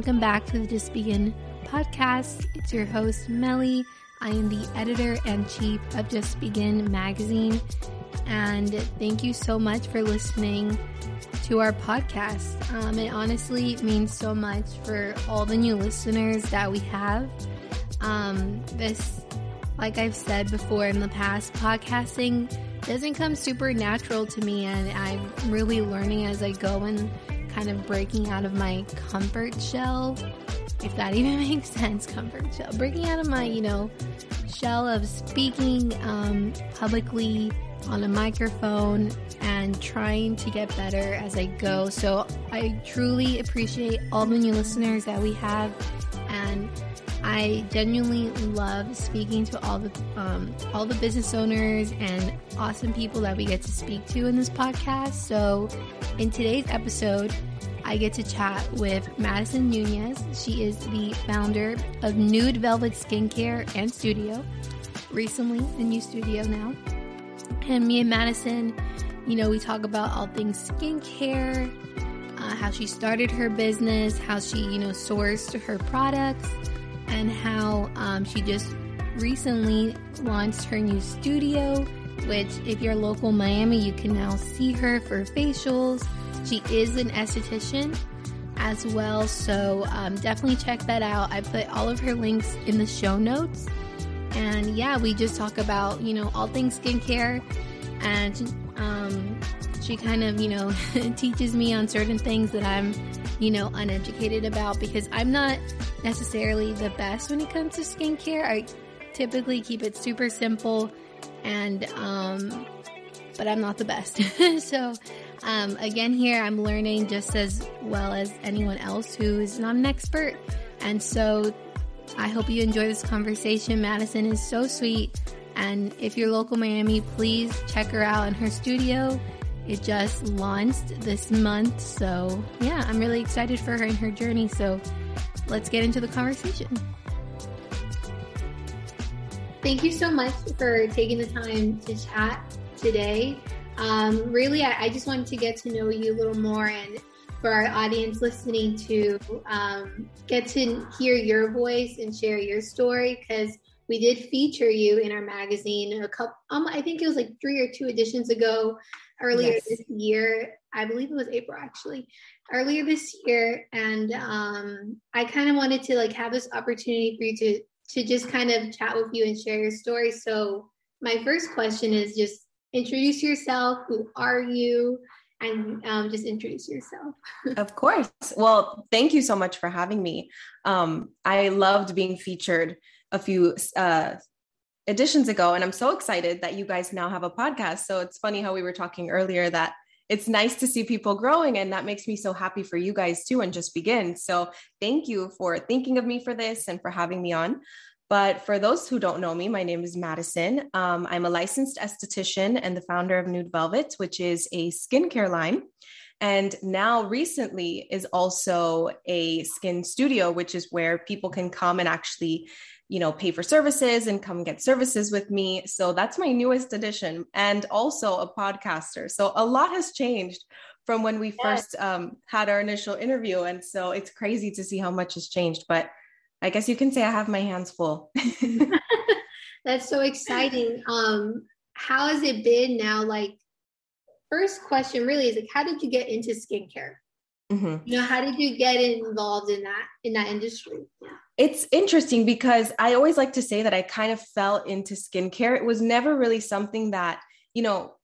welcome back to the Just Begin podcast. It's your host, Melly. I am the editor and chief of Just Begin magazine. And thank you so much for listening to our podcast. Um, it honestly means so much for all the new listeners that we have. Um, this, like I've said before in the past, podcasting doesn't come super natural to me, and I'm really learning as I go and of breaking out of my comfort shell, if that even makes sense. Comfort shell, breaking out of my, you know, shell of speaking um, publicly on a microphone and trying to get better as I go. So I truly appreciate all the new listeners that we have, and I genuinely love speaking to all the um, all the business owners and awesome people that we get to speak to in this podcast. So, in today's episode, I get to chat with Madison Nunez. She is the founder of Nude Velvet Skincare and Studio. Recently, a new studio now. And me and Madison, you know, we talk about all things skincare, uh, how she started her business, how she, you know, sourced her products, and how um, she just recently launched her new studio. Which, if you're local Miami, you can now see her for facials. She is an esthetician as well, so um, definitely check that out. I put all of her links in the show notes. And yeah, we just talk about, you know, all things skincare. And um, she kind of, you know, teaches me on certain things that I'm, you know, uneducated about because I'm not necessarily the best when it comes to skincare. I typically keep it super simple and, um, but I'm not the best. so, um, again, here I'm learning just as well as anyone else who is not an expert. And so I hope you enjoy this conversation. Madison is so sweet. And if you're local Miami, please check her out in her studio. It just launched this month. So, yeah, I'm really excited for her and her journey. So, let's get into the conversation. Thank you so much for taking the time to chat today. Um, really, I, I, just wanted to get to know you a little more and for our audience listening to um, get to hear your voice and share your story because we did feature you in our magazine a couple, um, I think it was like three or two editions ago earlier yes. this year. I believe it was April actually, earlier this year. And um, I kind of wanted to like have this opportunity for you to to just kind of chat with you and share your story. So my first question is just introduce yourself. Who are you? And um, just introduce yourself. of course. Well, thank you so much for having me. Um, I loved being featured a few uh, editions ago, and I'm so excited that you guys now have a podcast. So it's funny how we were talking earlier that it's nice to see people growing and that makes me so happy for you guys too and just begin so thank you for thinking of me for this and for having me on but for those who don't know me, my name is Madison. Um, I'm a licensed esthetician and the founder of Nude Velvet, which is a skincare line. And now recently is also a skin studio, which is where people can come and actually, you know, pay for services and come get services with me. So that's my newest addition and also a podcaster. So a lot has changed from when we yes. first um, had our initial interview. And so it's crazy to see how much has changed. But I guess you can say I have my hands full. That's so exciting. Um, how has it been now? Like, first question really is like, how did you get into skincare? Mm-hmm. You know, how did you get involved in that in that industry? It's interesting because I always like to say that I kind of fell into skincare. It was never really something that you know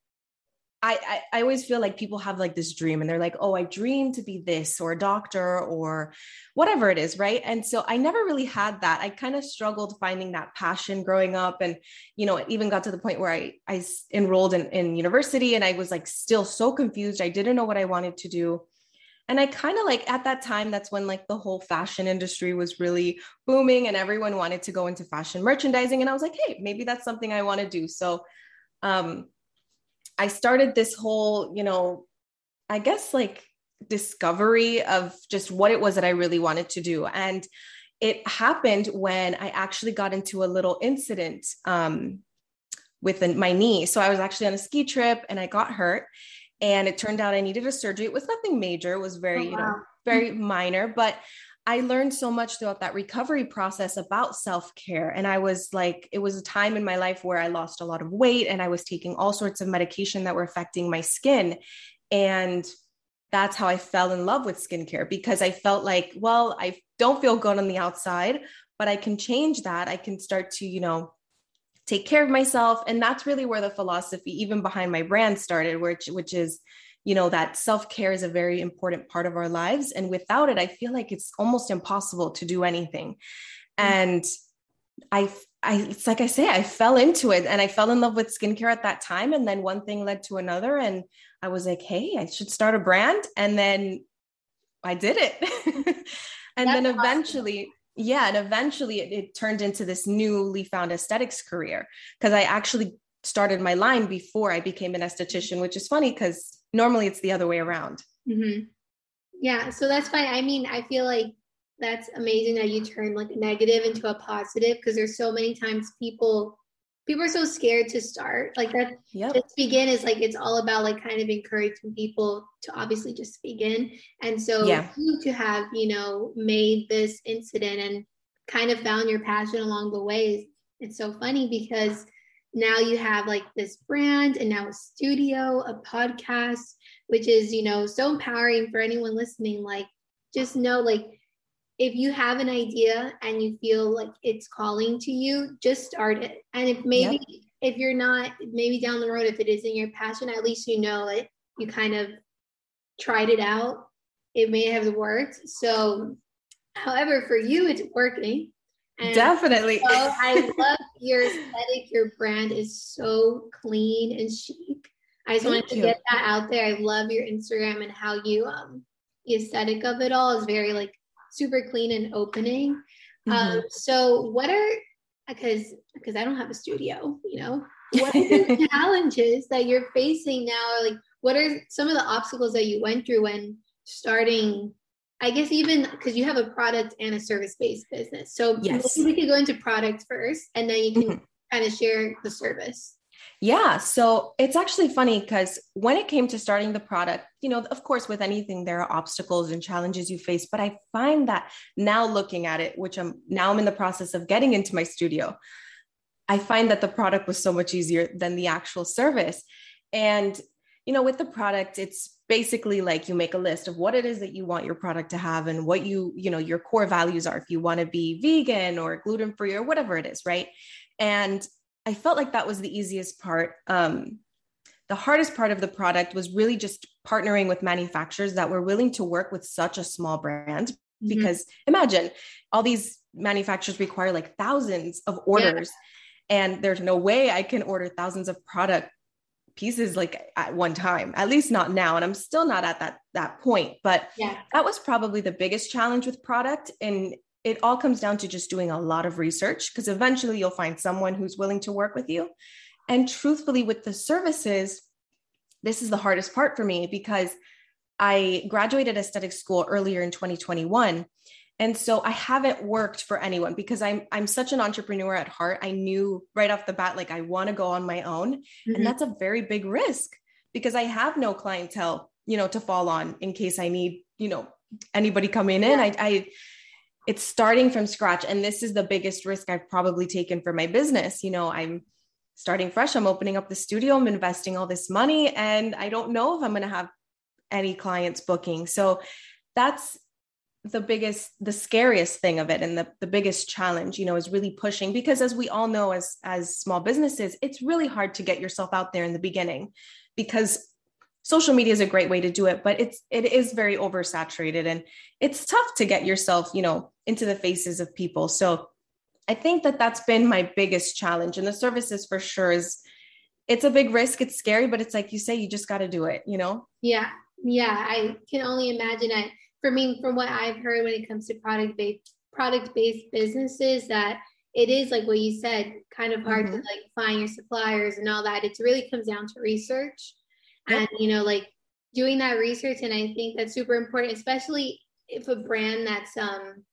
I, I, I always feel like people have like this dream and they're like, oh, I dream to be this or a doctor or whatever it is, right? And so I never really had that. I kind of struggled finding that passion growing up. And, you know, it even got to the point where I, I enrolled in, in university and I was like still so confused. I didn't know what I wanted to do. And I kind of like at that time, that's when like the whole fashion industry was really booming and everyone wanted to go into fashion merchandising. And I was like, hey, maybe that's something I want to do. So, um, I started this whole, you know, I guess like discovery of just what it was that I really wanted to do. And it happened when I actually got into a little incident um, with my knee. So I was actually on a ski trip and I got hurt. And it turned out I needed a surgery. It was nothing major, it was very, oh, wow. you know, very minor. But I learned so much throughout that recovery process about self care. And I was like, it was a time in my life where I lost a lot of weight and I was taking all sorts of medication that were affecting my skin. And that's how I fell in love with skincare because I felt like, well, I don't feel good on the outside, but I can change that. I can start to, you know, take care of myself. And that's really where the philosophy, even behind my brand, started, which, which is, you know that self-care is a very important part of our lives and without it i feel like it's almost impossible to do anything mm-hmm. and i i it's like i say i fell into it and i fell in love with skincare at that time and then one thing led to another and i was like hey i should start a brand and then i did it and That's then eventually. Yeah and eventually it, it turned into this newly found aesthetics career because i actually started my line before I became an esthetician, which is funny because normally it's the other way around. Mm-hmm. Yeah, so that's fine. I mean, I feel like that's amazing that you turn like a negative into a positive because there's so many times people people are so scared to start like that yep. just begin is like it's all about like kind of encouraging people to obviously just begin and so yeah. you to have you know made this incident and kind of found your passion along the way it's so funny because now you have like this brand and now a studio, a podcast, which is, you know, so empowering for anyone listening. Like, just know, like, if you have an idea and you feel like it's calling to you, just start it. And if maybe, yep. if you're not, maybe down the road, if it isn't your passion, at least you know it. You kind of tried it out. It may have worked. So, however, for you, it's working. And Definitely. So I love your aesthetic. Your brand is so clean and chic. I just Thank wanted to you. get that out there. I love your Instagram and how you um the aesthetic of it all is very like super clean and opening. Mm-hmm. Um, so what are because because I don't have a studio, you know, what are the challenges that you're facing now? Like what are some of the obstacles that you went through when starting I guess even because you have a product and a service based business. So yes. we could go into product first and then you can mm-hmm. kind of share the service. Yeah. So it's actually funny because when it came to starting the product, you know, of course, with anything, there are obstacles and challenges you face. But I find that now looking at it, which I'm now I'm in the process of getting into my studio, I find that the product was so much easier than the actual service. And, you know, with the product, it's basically like you make a list of what it is that you want your product to have and what you you know your core values are if you want to be vegan or gluten free or whatever it is right and i felt like that was the easiest part um, the hardest part of the product was really just partnering with manufacturers that were willing to work with such a small brand mm-hmm. because imagine all these manufacturers require like thousands of orders yeah. and there's no way i can order thousands of product pieces like at one time at least not now and i'm still not at that that point but yeah that was probably the biggest challenge with product and it all comes down to just doing a lot of research because eventually you'll find someone who's willing to work with you. And truthfully with the services this is the hardest part for me because i graduated aesthetic school earlier in 2021 and so i haven't worked for anyone because i'm i'm such an entrepreneur at heart. I knew right off the bat like i want to go on my own. Mm-hmm. and that's a very big risk because i have no clientele you know to fall on in case i need you know anybody coming in i i it's starting from scratch. And this is the biggest risk i've probably taken for my business. You know i'm starting fresh. I'm opening up the studio. I'm investing all this money and i don't know if i'm going to have any clients booking. So that's the biggest the scariest thing of it and the, the biggest challenge you know is really pushing because as we all know as as small businesses it's really hard to get yourself out there in the beginning because social media is a great way to do it but it's it is very oversaturated and it's tough to get yourself you know into the faces of people so i think that that's been my biggest challenge and the services for sure is it's a big risk it's scary but it's like you say you just got to do it you know yeah yeah i can only imagine it for me, from what I've heard when it comes to product based product based businesses, that it is like what you said, kind of hard mm-hmm. to like find your suppliers and all that. It really comes down to research. And you know, like doing that research. And I think that's super important, especially if a brand that's um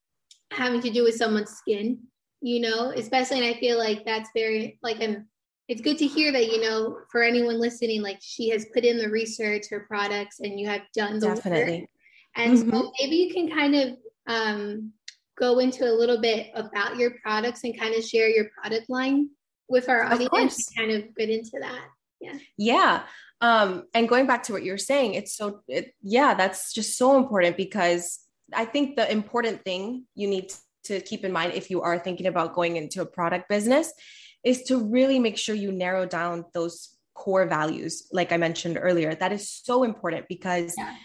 having to do with someone's skin, you know, especially. And I feel like that's very like I'm it's good to hear that you know for anyone listening like she has put in the research her products and you have done the definitely work. And mm-hmm. so maybe you can kind of um, go into a little bit about your products and kind of share your product line with our audience kind of get into that. Yeah. Yeah. Um, and going back to what you're saying, it's so, it, yeah, that's just so important because I think the important thing you need to keep in mind if you are thinking about going into a product business is to really make sure you narrow down those core values, like I mentioned earlier. That is so important because. Yeah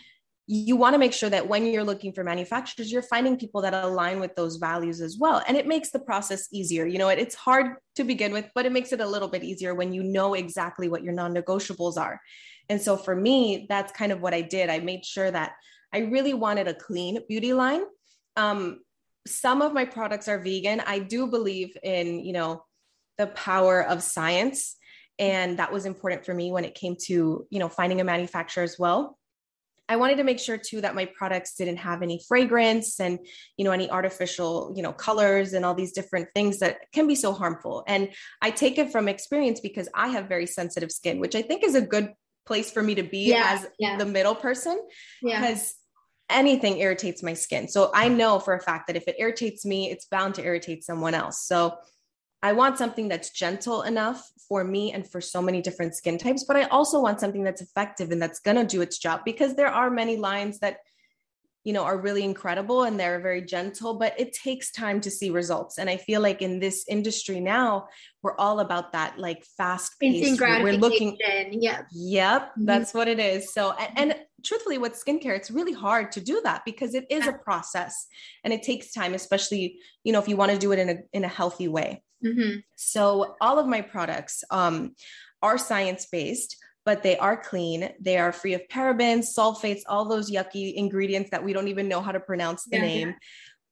you want to make sure that when you're looking for manufacturers you're finding people that align with those values as well. And it makes the process easier. You know it's hard to begin with but it makes it a little bit easier when you know exactly what your non-negotiables are. And so for me that's kind of what i did. I made sure that i really wanted a clean beauty line. Um, some of my products are vegan. I do believe in you know the power of science and that was important for me when it came to you know finding a manufacturer as well I wanted to make sure too that my products didn't have any fragrance and you know any artificial you know colors and all these different things that can be so harmful. And I take it from experience because I have very sensitive skin, which I think is a good place for me to be yeah, as yeah. the middle person yeah. because anything irritates my skin. So I know for a fact that if it irritates me, it's bound to irritate someone else. So I want something that's gentle enough for me and for so many different skin types, but I also want something that's effective and that's going to do its job because there are many lines that you know are really incredible and they're very gentle but it takes time to see results. And i feel like in this industry now we're all about that like fast pace we're looking yeah yep. Mm-hmm. that's what it is. So and, and truthfully with skincare it's really hard to do that because it is a process and it takes time especially you know if you want to do it in a in a healthy way Mm-hmm. So all of my products um, are science based, but they are clean. They are free of parabens, sulfates, all those yucky ingredients that we don't even know how to pronounce the yeah, name.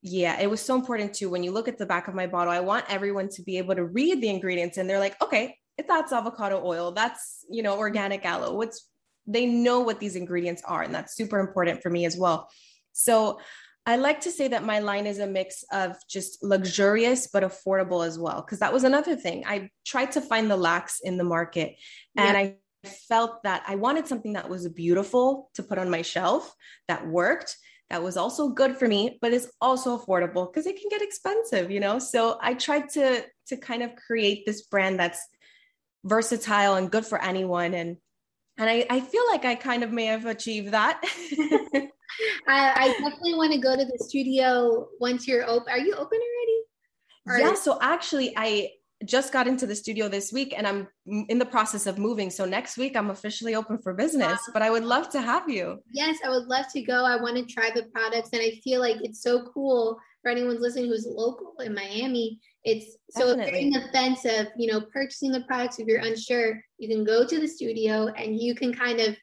Yeah. yeah, it was so important too. When you look at the back of my bottle, I want everyone to be able to read the ingredients and they're like, okay, if that's avocado oil, that's, you know, organic aloe. What's, they know what these ingredients are. And that's super important for me as well. So I like to say that my line is a mix of just luxurious but affordable as well, because that was another thing. I tried to find the lacks in the market and I felt that I wanted something that was beautiful to put on my shelf that worked that was also good for me but is also affordable because it can get expensive you know so i tried to to kind of create this brand that's versatile and good for anyone and and i, I feel like i kind of may have achieved that I, I, definitely want to go to the studio once you're open. Are you open already? Or yeah. So actually, I just got into the studio this week and I'm in the process of moving. So next week I'm officially open for business, but I would love to have you. Yes, I would love to go. I want to try the products and I feel like it's so cool for anyone listening who's local in Miami. It's so Definitely. if you're in the fence of, you know, purchasing the products, if you're unsure, you can go to the studio and you can kind of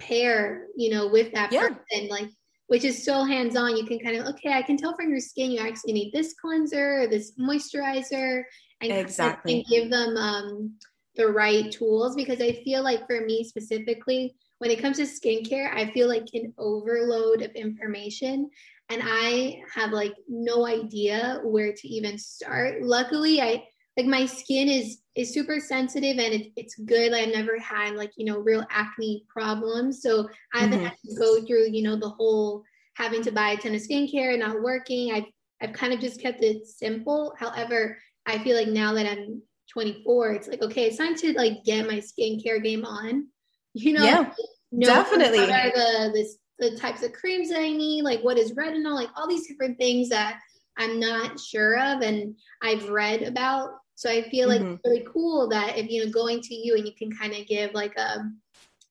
pair, you know, with that yeah. person, like which is so hands-on. You can kind of, okay, I can tell from your skin you actually need this cleanser or this moisturizer and exactly and give them um, the right tools because I feel like for me specifically, when it comes to skincare, I feel like an overload of information and I have like no idea where to even start. Luckily, I like my skin is is super sensitive and it, it's good. I've never had like you know real acne problems, so I haven't mm-hmm. had to go through you know the whole having to buy a ton of skincare, and not working. I've I've kind of just kept it simple. However, I feel like now that I'm 24, it's like okay, it's time to like get my skincare game on. You know, yeah, definitely. The this the types of creams that I need? Like what is retinol? Like all these different things that I'm not sure of and I've read about so I feel like mm-hmm. it's really cool that if you know going to you and you can kind of give like a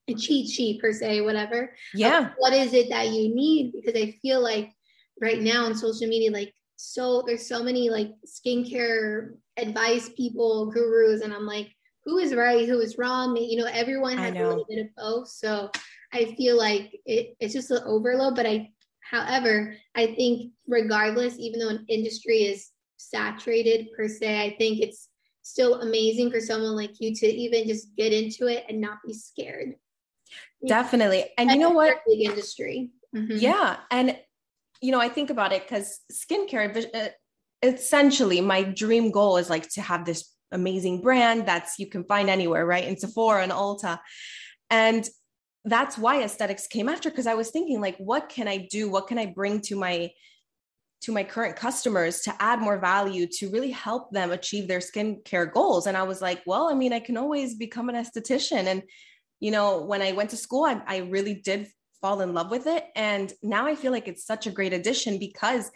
a cheat sheet per se, whatever. Yeah. what is it that you need? Because I feel like right now on social media, like so there's so many like skincare advice people, gurus, and I'm like, who is right, who is wrong? You know, everyone has a little bit of both. So I feel like it, it's just an overload. But I, however, I think regardless, even though an industry is saturated per se. I think it's still amazing for someone like you to even just get into it and not be scared. Definitely. And you know what? Big industry. Mm-hmm. Yeah. And, you know, I think about it because skincare, uh, essentially, my dream goal is like to have this amazing brand that's you can find anywhere, right? In Sephora and Ulta. And that's why aesthetics came after because I was thinking, like, what can I do? What can I bring to my to my current customers to add more value to really help them achieve their skincare goals. And I was like, well, I mean, I can always become an esthetician. And, you know, when I went to school, I, I really did fall in love with it. And now I feel like it's such a great addition because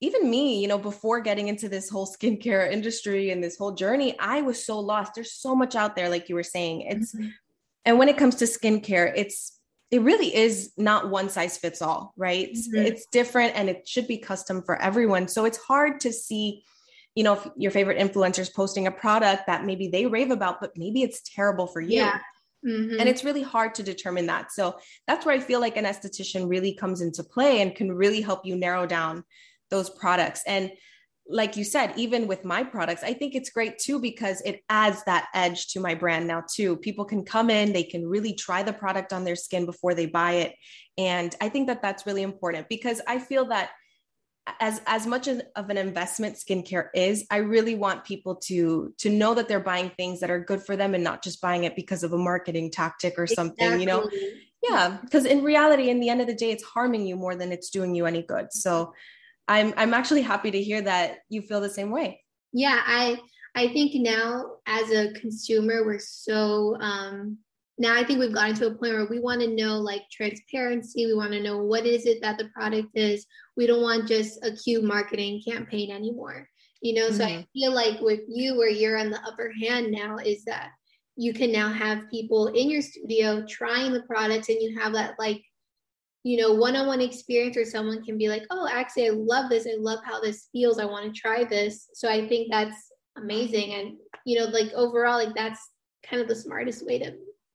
even me, you know, before getting into this whole skincare industry and this whole journey, I was so lost. There's so much out there, like you were saying. It's, mm-hmm. and when it comes to skincare, it's it really is not one size fits all, right? Mm-hmm. It's different and it should be custom for everyone. So it's hard to see, you know, your favorite influencers posting a product that maybe they rave about, but maybe it's terrible for you. Yeah. Mm-hmm. And it's really hard to determine that. So that's where I feel like an esthetician really comes into play and can really help you narrow down those products. And like you said, even with my products, I think it's great too because it adds that edge to my brand now too. People can come in, they can really try the product on their skin before they buy it. And I think that that's really important because I feel that as as much of an investment skincare is i really want people to to know that they're buying things that are good for them and not just buying it because of a marketing tactic or something exactly. you know yeah because in reality in the end of the day it's harming you more than it's doing you any good so I'm I'm actually happy to hear that you feel the same way. Yeah, I I think now as a consumer, we're so um now I think we've gotten to a point where we want to know like transparency. We want to know what is it that the product is. We don't want just a cute marketing campaign anymore. You know, mm-hmm. so I mm-hmm. feel like with you where you're on the upper hand now is that you can now have people in your studio trying the products and you have that like you know, one-on-one experience where someone can be like, oh, actually, I love this. I love how this feels. I want to try this. So I think that's amazing. And, you know, like overall, like that's kind of the smartest way to,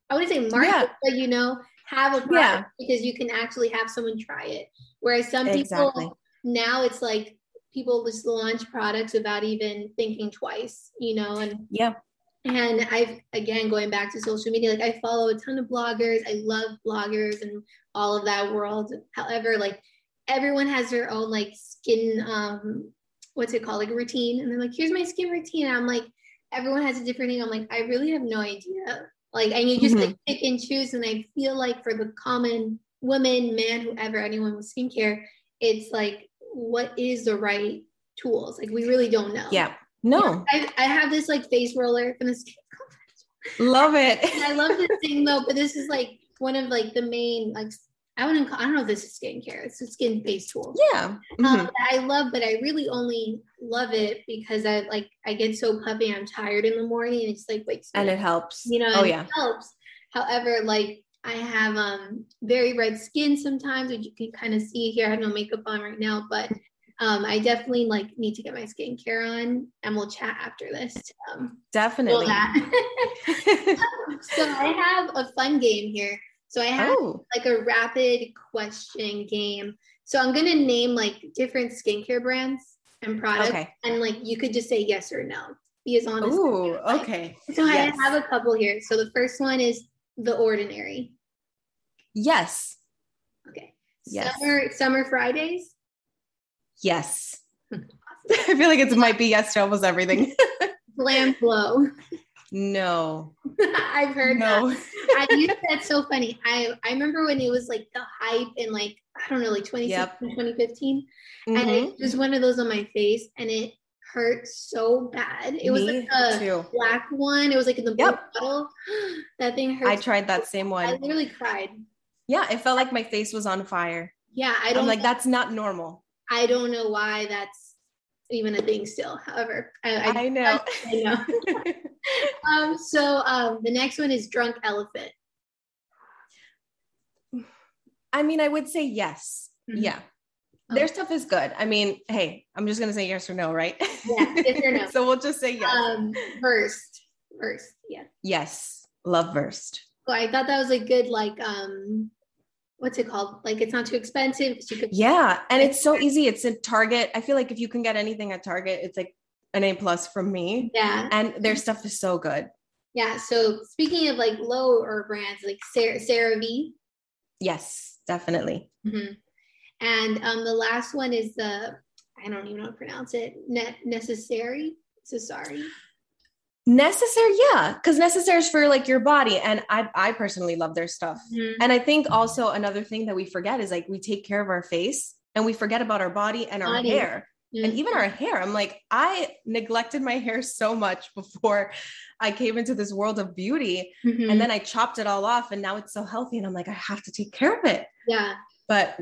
I wouldn't say market, yeah. but, you know, have a product yeah. because you can actually have someone try it. Whereas some exactly. people now it's like people just launch products without even thinking twice, you know, and yeah. And I've again going back to social media, like I follow a ton of bloggers. I love bloggers and all of that world. However, like everyone has their own like skin um what's it called? Like routine. And they're like, here's my skin routine. And I'm like, everyone has a different thing. I'm like, I really have no idea. Like, and you just mm-hmm. like pick and choose. And I feel like for the common woman, man, whoever, anyone with skincare, it's like, what is the right tools? Like, we really don't know. Yeah. No. I, I have this like face roller from this. Love it. I love this thing though, but this is like one of like the main like I wouldn't I don't know if this is skincare. It's a skin based tool. Yeah. Um, mm-hmm. Um, I love, but I really only love it because I like I get so puffy. I'm tired in the morning, and it's like wait. And it helps. You know. Oh yeah. It helps. However, like I have um very red skin sometimes, which you can kind of see here. I have no makeup on right now, but um, I definitely like need to get my skincare on, and we'll chat after this. Um, definitely. so I have a fun game here. So I have oh. like a rapid question game. So I'm gonna name like different skincare brands and products, okay. and like you could just say yes or no. Be as honest. Ooh, okay. So yes. I have a couple here. So the first one is The Ordinary. Yes. Okay. Yes. Summer Summer Fridays. Yes. I feel like it might be yes to almost everything. Glam Glow. No. I've heard no. that. I used that's so funny. I I remember when it was like the hype in like I don't know like 2016 yep. 2015 mm-hmm. and it was one of those on my face and it hurt so bad. It Me was like a too. black one. It was like in the yep. bottle. that thing hurt. I tried that same one. I literally cried. Yeah, it felt like my face was on fire. Yeah, I don't I'm like that's not normal. I don't know why that's even a thing still. However, I, I, I know. I, know. um, so um, the next one is drunk elephant. I mean, I would say yes. Mm-hmm. Yeah. Oh. Their stuff is good. I mean, hey, I'm just gonna say yes or no, right? Yeah, yes or no. so we'll just say yes. Um, Versed, Versed, yeah. Yes, love Versed. So I thought that was a good like um what's it called? Like it's not too expensive. You could yeah, and it's so easy. It's at Target. I feel like if you can get anything at Target, it's like an A plus from me. Yeah, and their stuff is so good. Yeah. So speaking of like lower brands, like CeraVe. Yes, definitely. Mm-hmm. And um, the last one is the I don't even know how to pronounce it. Ne- Necessaire. So sorry Necessaire yeah because Necessaire is for like your body and i i personally love their stuff mm-hmm. and i think also another thing that we forget is like we take care of our face and we forget about our body and our Body. hair Mm-hmm. and even our hair. I'm like, I neglected my hair so much before I came into this world of beauty. Mhm. And then I chopped it all off and now it's so healthy. And I'm like, I have to take care of it. yeah. But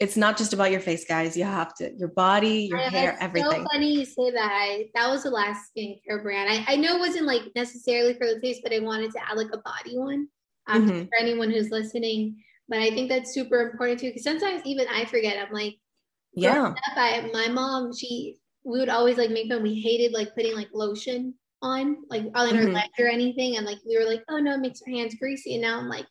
it's not just about your face, guys. You have to, your body, your Yeah, hair, everything. So funny you say that. I, that was the last skincare brand. I, I know it wasn't like necessarily for the face, but I wanted to add like a body one um, Mhm. for anyone who's listening. But I think that's super important too, because sometimes even I forget. I'm like, Yeah. up, I, my mom, she, we would always like make fun. We hated like putting like lotion on, like on our Mhm. legs or anything, and like we were like, oh no, it makes our hands greasy. And now I'm like,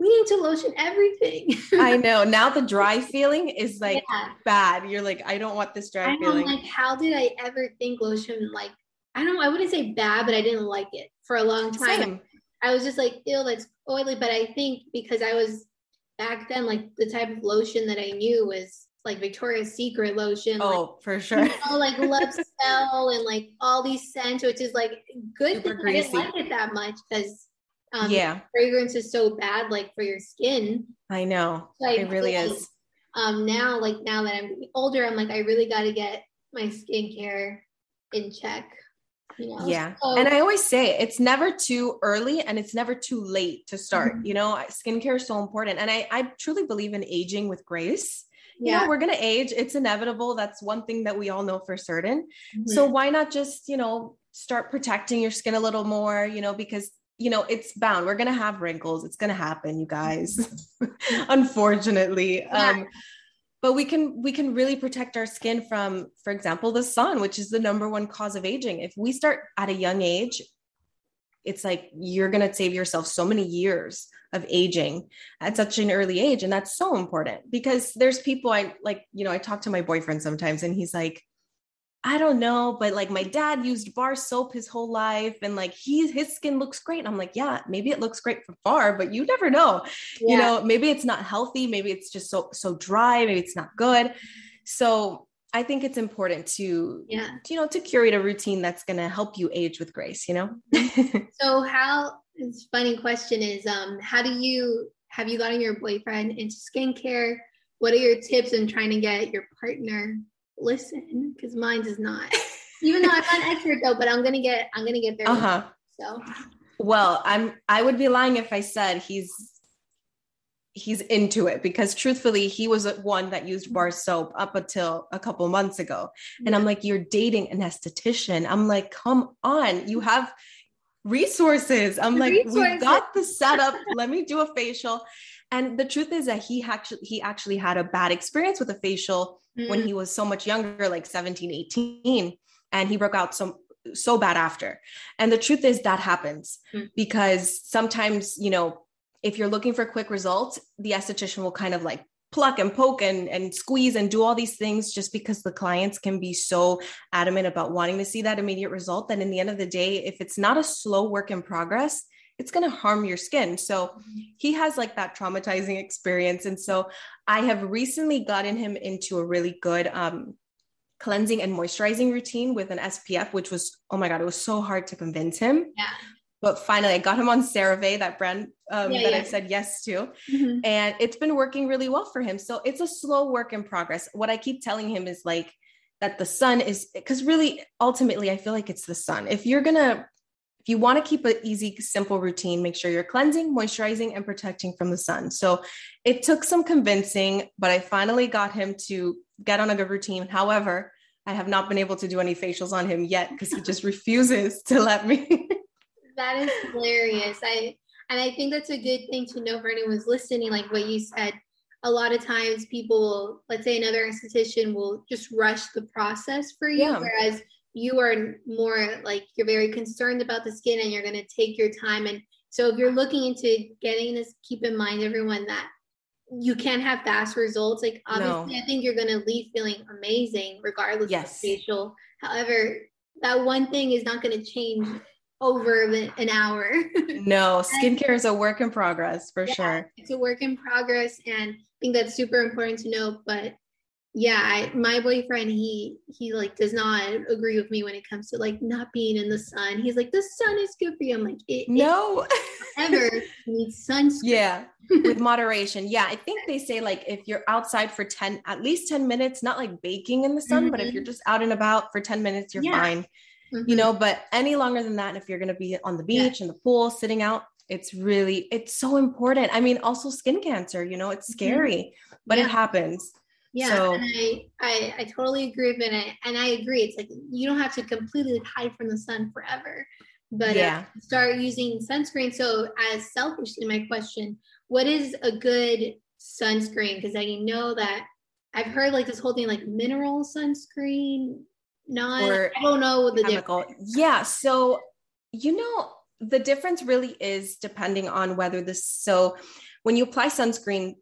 we need to lotion everything. I know. Now the dry feeling is like Yeah. bad. You're like, I don't want this dry feeling. like, how did I ever think lotion like I don't I wouldn't say bad, but I didn't like it for a long time. Same. I was just like, ew, that's oily. But I think because I was back then, like the type of lotion that I knew was like Victoria's Secret lotion. like, Oh, for sure. you know, like Love Spell and like all these scents, which is like good. Super thing I didn't like it that much because um, yeah, fragrance is so bad, like for your skin. I know. So I It really like, is. Um, now, like now that I'm older, I'm like, I really got to get my skincare in check. You know? Yeah. So- And I always say it's never too early and it's never too late to start. Mhm. You know, skincare is so important. And I, I truly believe in aging with grace. You yeah. know, we're going to age. It's inevitable. That's one thing that we all know for certain. Mhm. So why not just, you know, start protecting your skin a little more, you know, because you know, it's bound. We're gonna have wrinkles. It's gonna happen, you guys. Unfortunately. Yeah. Um, but we can we can really protect our skin from, for example, the sun, which is the number one cause of aging. If we start at a young age, it's like you're gonna save yourself so many years of aging at such an early age. And that's so important because there's people I like, you know, I talk to my boyfriend sometimes and he's like, I don't know, but like my dad used bar soap his whole life and like he his skin looks great. I'm like, yeah, maybe it looks great from far, but you never know. You know, maybe it's not healthy, maybe it's just so so dry, maybe it's not good. So I think it's important to yeah. you know to curate a routine that's going to help you age with grace, you know? So how it's funny question is um how do you have you gotten your boyfriend into skincare? What are your tips in trying to get your partner listen? Because mine does not. Even though I'm not an expert though, but I'm gonna get I'm gonna get there. uh-huh. So Well, I'm I would be lying if I said he's he's into it because truthfully he was one that used bar soap up until a couple months ago. And I'm like you're dating an esthetician. I'm like come on, you have resources. I'm The like we resources. got the setup. Let me do a facial. And the truth is that he actually he actually had a bad experience with a facial when Mm, he was so much younger like 17 18 and he broke out so so bad after. And the truth is that happens Mm. because sometimes you know if you're looking for quick results the esthetician will kind of like pluck and poke and, and squeeze and do all these things just because the clients can be so adamant about wanting to see that immediate result. That in the end of the day if it's not a slow work in progress it's going to harm your skin. So he has like that traumatizing experience. And so i have recently gotten him into a really good um, cleansing and moisturizing routine with an spf which was oh my god it was so hard to convince him. Yeah. but finally i got him on cerave that brand um, Yeah, that yeah. i said yes to. Mhm. and it's been working really well for him. So it's a slow work in progress. What i keep telling him is like that the sun is because really ultimately i feel like it's the sun. If you're gonna if you want to keep an easy simple routine make sure you're cleansing moisturizing and protecting from the sun so it took some convincing but i finally got him to get on a good routine however i have not been able to do any facials on him yet because he just refuses to let me That is hilarious. I and I think that's a good thing to know for anyone who's listening. Like what you said, a lot of times people will, let's say another esthetician will just rush the process for you, Yeah. whereas you are more like you're very concerned about the skin and you're going to take your time. And so if you're looking into getting this, keep in mind everyone that you can't have fast results. Like obviously, I think you're going to leave feeling amazing regardless Yes. of facial. However, that one thing is not going to change over an hour. no skincare is a work in progress for Yeah. sure it's a work in progress, and I think that's super important to know. But yeah I, my boyfriend he he like does not agree with me when it comes to like not being in the sun he's like the sun is good for you i'm like it, no ever needs sunscreen yeah with moderation yeah i think they say like if you're outside for 10 at least 10 minutes not like baking in the sun mm-hmm. but if mm-hmm. you're just out and about for 10 minutes you're yeah. fine mm-hmm. you know but any longer than that if you're going to be on the beach yeah. in the pool sitting out it's really it's so important i mean also skin cancer you know it's mm-hmm. scary mm-hmm. but yeah. it happens yeah so, and I, I i totally agree with it and I agree it's like you don't have to completely hide from the sun forever but yeah start using sunscreen so as selfishly my question what is a good sunscreen because i know that i've heard like this whole thing like mineral sunscreen not or i don't know the chemical difference. yeah so you know the difference really is depending on whether this so when you apply sunscreen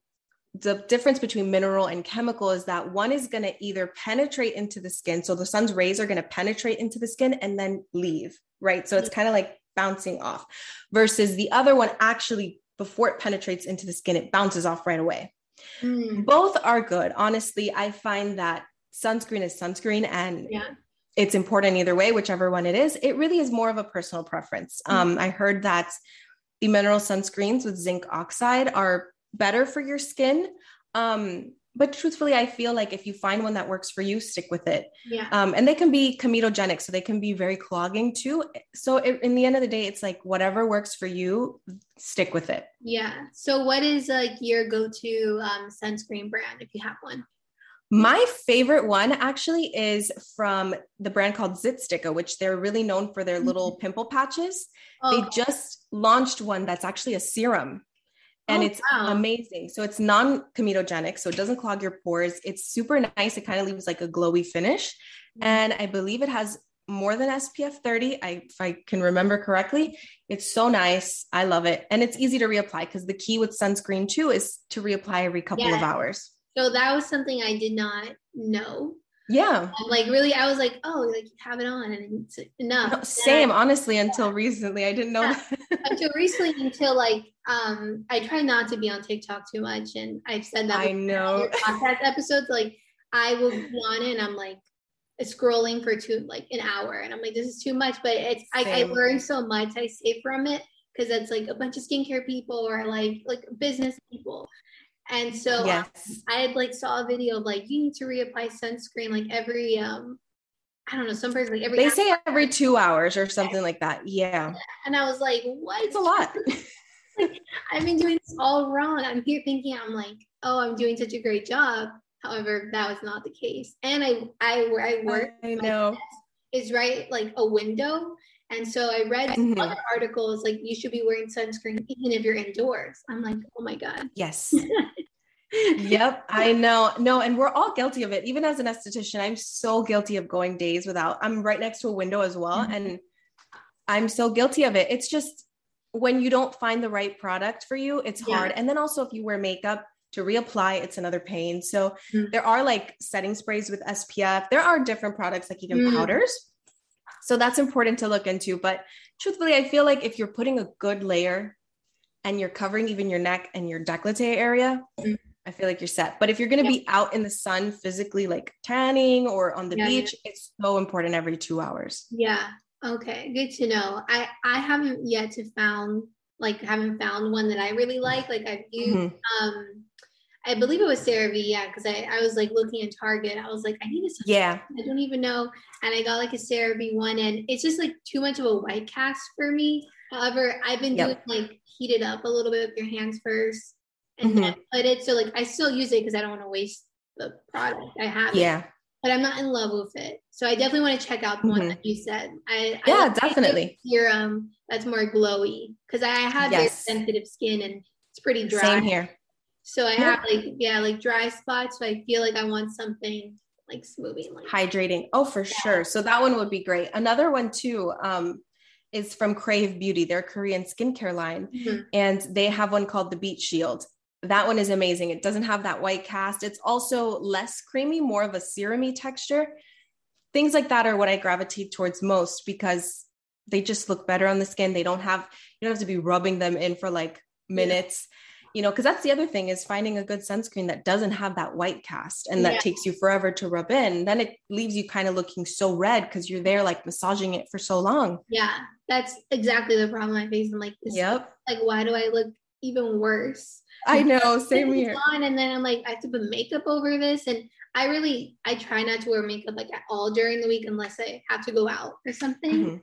the difference between mineral and chemical is that one is going to either penetrate into the skin so the sun's rays are going to penetrate into the skin and then leave right so it's kind of like bouncing off versus the other one actually before it penetrates into the skin it bounces off right away mm. both are good honestly i find that sunscreen is sunscreen and yeah it's important either way, whichever one it is. It really is more of a personal preference. Mm-hmm. Um, I heard that the mineral sunscreens with zinc oxide are better for your skin. Um, but truthfully, I feel like if you find one that works for you, stick with it. Yeah. Um, and they can be comedogenic, so they can be very clogging too. So it, in the end of the day, it's like whatever works for you, stick with it. Yeah. So what is like your go-to um, sunscreen brand if you have one? My favorite one actually is from the brand called Zitsticka, which they're really known for their little mm-hmm. pimple patches. Oh. They just launched one that's actually a serum and oh, it's wow. amazing. So it's non-comedogenic, so it doesn't clog your pores. It's super nice. It kind of leaves like a glowy finish. Mm-hmm. And I believe it has more than SPF 30. I, if I can remember correctly, it's so nice. I love it. And it's easy to reapply because the key with sunscreen too is to reapply every couple of hours. So that was something I did not know. Yeah. like really, I was like, oh, like have it on and it's enough. No, same, I, honestly, yeah. until recently. I didn't know yeah. until recently, until like um I try not to be on TikTok too much. And I've said that I know podcast episodes, like I will be on it and I'm like scrolling for two like an hour and I'm like, this is too much. But it's I, I learned so much I save from it because it's like a bunch of skincare people or like like business people and so yes. I had like saw a video of like you need to reapply sunscreen like every um I don't know, some person like every they say every two hours or something like that. Yeah. And I was like, what? It's a lot. like, I've been doing this all wrong. I'm here thinking I'm like, oh, I'm doing such a great job. However, that was not the case. And I I where I work I know is right like a window. And so I read mm-hmm. other articles like you should be wearing sunscreen even if you're indoors. I'm like, oh my God. Yes. yep, I know. No, and we're all guilty of it. Even as an esthetician, I'm so guilty of going days without. I'm right next to a window as well. Mm-hmm. And I'm so guilty of it. It's just when you don't find the right product for you, it's yeah. hard. And then also, if you wear makeup, to reapply it's another pain so mm. there are like setting sprays with spf there are different products like even mm. powders so that's important to look into. But truthfully, I feel like if you're putting a good layer and you're covering even your neck and your décolleté area, mm-hmm. I feel like you're set. But if you're going to be out in the sun physically, like tanning or on the yeah, beach, yeah. it's so important every two hours. Yeah. Okay. Good to know. I I haven't yet to found like haven't found one that I really like. Like I've used mm-hmm. um I believe it was CeraVe, yeah, because I, I was like looking at Target. I was like, I need a yeah. I don't even know. And I got like a CeraVe one, and it's just like too much of a white cast for me. However, I've been yep. doing like heat it up a little bit with your hands first and mm-hmm. then put it. So like I still use it because I don't want to waste the product I have. Yeah. It, but I'm not in love with it. So I definitely want to check out the mm-hmm. one that you said. I yeah, I definitely. Serum that's more glowy because I have yes. very sensitive skin and it's pretty dry. Same here. So I have like yeah, like dry spots. So I feel like I want something like smoothing, like hydrating. Oh, for yeah. sure. So that one would be great. Another one too um, is from Krave Beauty, their Korean skincare line, mm-hmm. and they have one called the Beet Shield. That one is amazing. It doesn't have that white cast. It's also less creamy, more of a serumy texture. Things like that are what I gravitate towards most because they just look better on the skin. They don't have you don't have to be rubbing them in for like minutes. Yeah you know, because that's the other thing is finding a good sunscreen that doesn't have that white cast and that yeah. takes you forever to rub in. Then it leaves you kind of looking so red because you're there like massaging it for so long. Yeah, that's exactly the problem I face. I'm like, this, yep. Like, why do I look even worse? I know, same here. On, and then I'm like, I have to put makeup over this, and I really, I try not to wear makeup like at all during the week unless I have to go out or something. Mm-hmm.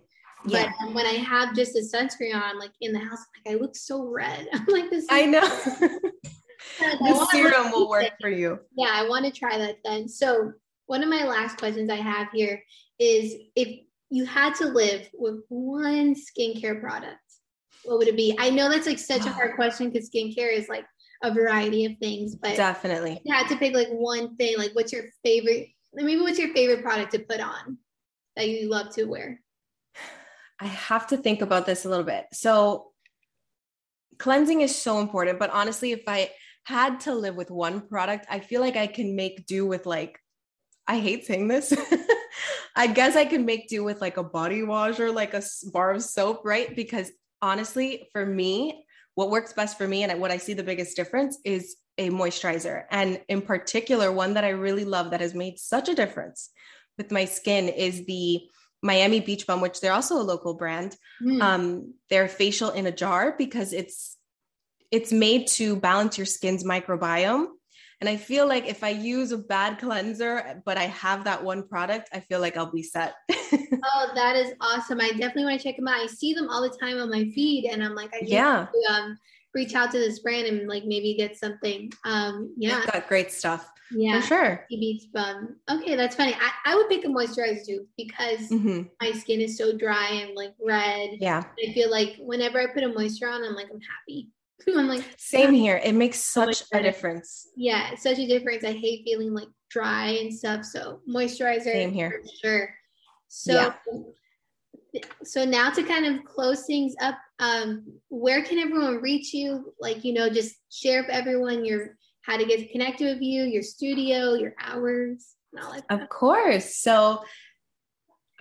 Yeah. But when I have just a sunscreen on, like in the house, like I look so red. I'm like this. I know. the serum will work for you. Yeah, I want to try that then. So one of my last questions I have here is if you had to live with one skincare product, what would it be? I know that's like such a hard question because skincare is like a variety of things, but definitely you had to pick like one thing. Like, what's your favorite? Maybe what's your favorite product to put on that you love to wear? I have to think about this a little bit. So, cleansing is so important, but honestly, if I had to live with one product, I feel like I can make do with like, I hate saying this. I guess I can make do with like a body wash or like a bar of soap, right? Because honestly, for me, what works best for me and what I see the biggest difference is a moisturizer. And in particular, one that I really love that has made such a difference with my skin is the Miami Beach Bum, which they're also a local brand. Mm. Um, they're facial in a jar because it's it's made to balance your skin's microbiome. And I feel like if I use a bad cleanser, but I have that one product, I feel like I'll be set. oh, that is awesome. I definitely want to check them out. I see them all the time on my feed and I'm like, I yeah. To, um, reach out to this brand and like maybe get something. Um, yeah. They've got great stuff. Yeah, for sure. Beach Bum. Okay, that's funny. I, I would pick a moisturizer too because mm-hmm. my skin is so dry and like red. Yeah. I feel like whenever I put a moisture on, I'm like, I'm happy. I'm like, same here. It makes such a difference. Yeah, such a difference. I hate feeling like dry and stuff. So moisturizer. Same here. sure. So. Yeah. So now to kind of close things up, um, where can everyone reach you? Like, you know, just share with everyone your how to get connected with you, your studio, your hours, and all like Of course. So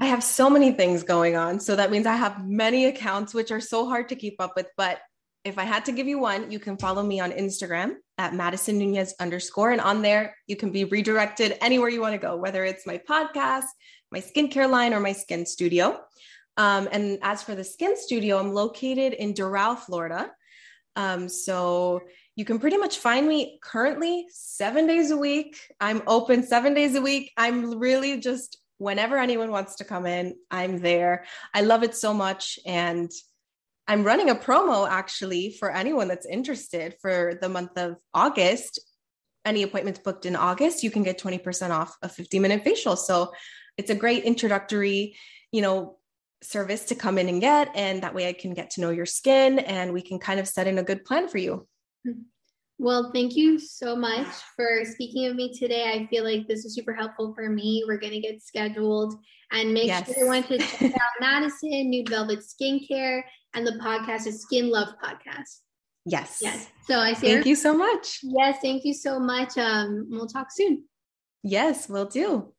I have so many things going on. So that means I have many accounts, which are so hard to keep up with. But if I had to give you one, you can follow me on Instagram at Madison Nunez underscore. And on there, you can be redirected anywhere you want to go, whether it's my podcast, my skincare line, or my skin studio. Um, and as for the skin studio, I'm located in Doral, Florida. Um, so you can pretty much find me currently seven days a week. I'm open seven days a week. I'm really just whenever anyone wants to come in, I'm there. I love it so much. And I'm running a promo actually for anyone that's interested for the month of August. Any appointments booked in August, you can get 20% off a 50 minute facial. So it's a great introductory, you know, service to come in and get. And that way I can get to know your skin and we can kind of set in a good plan for you. Hmm. Well, thank you so much for speaking with me today. I feel like this is super helpful for me. We're going to get scheduled and make yes. sure everyone to check out Madison, Nude Velvet Skincare, and the podcast is Skin Love Podcast. Yes. Yes. So I say, thank you so much. Yes. Thank you so much. Um, we'll talk soon. Yes, we'll do.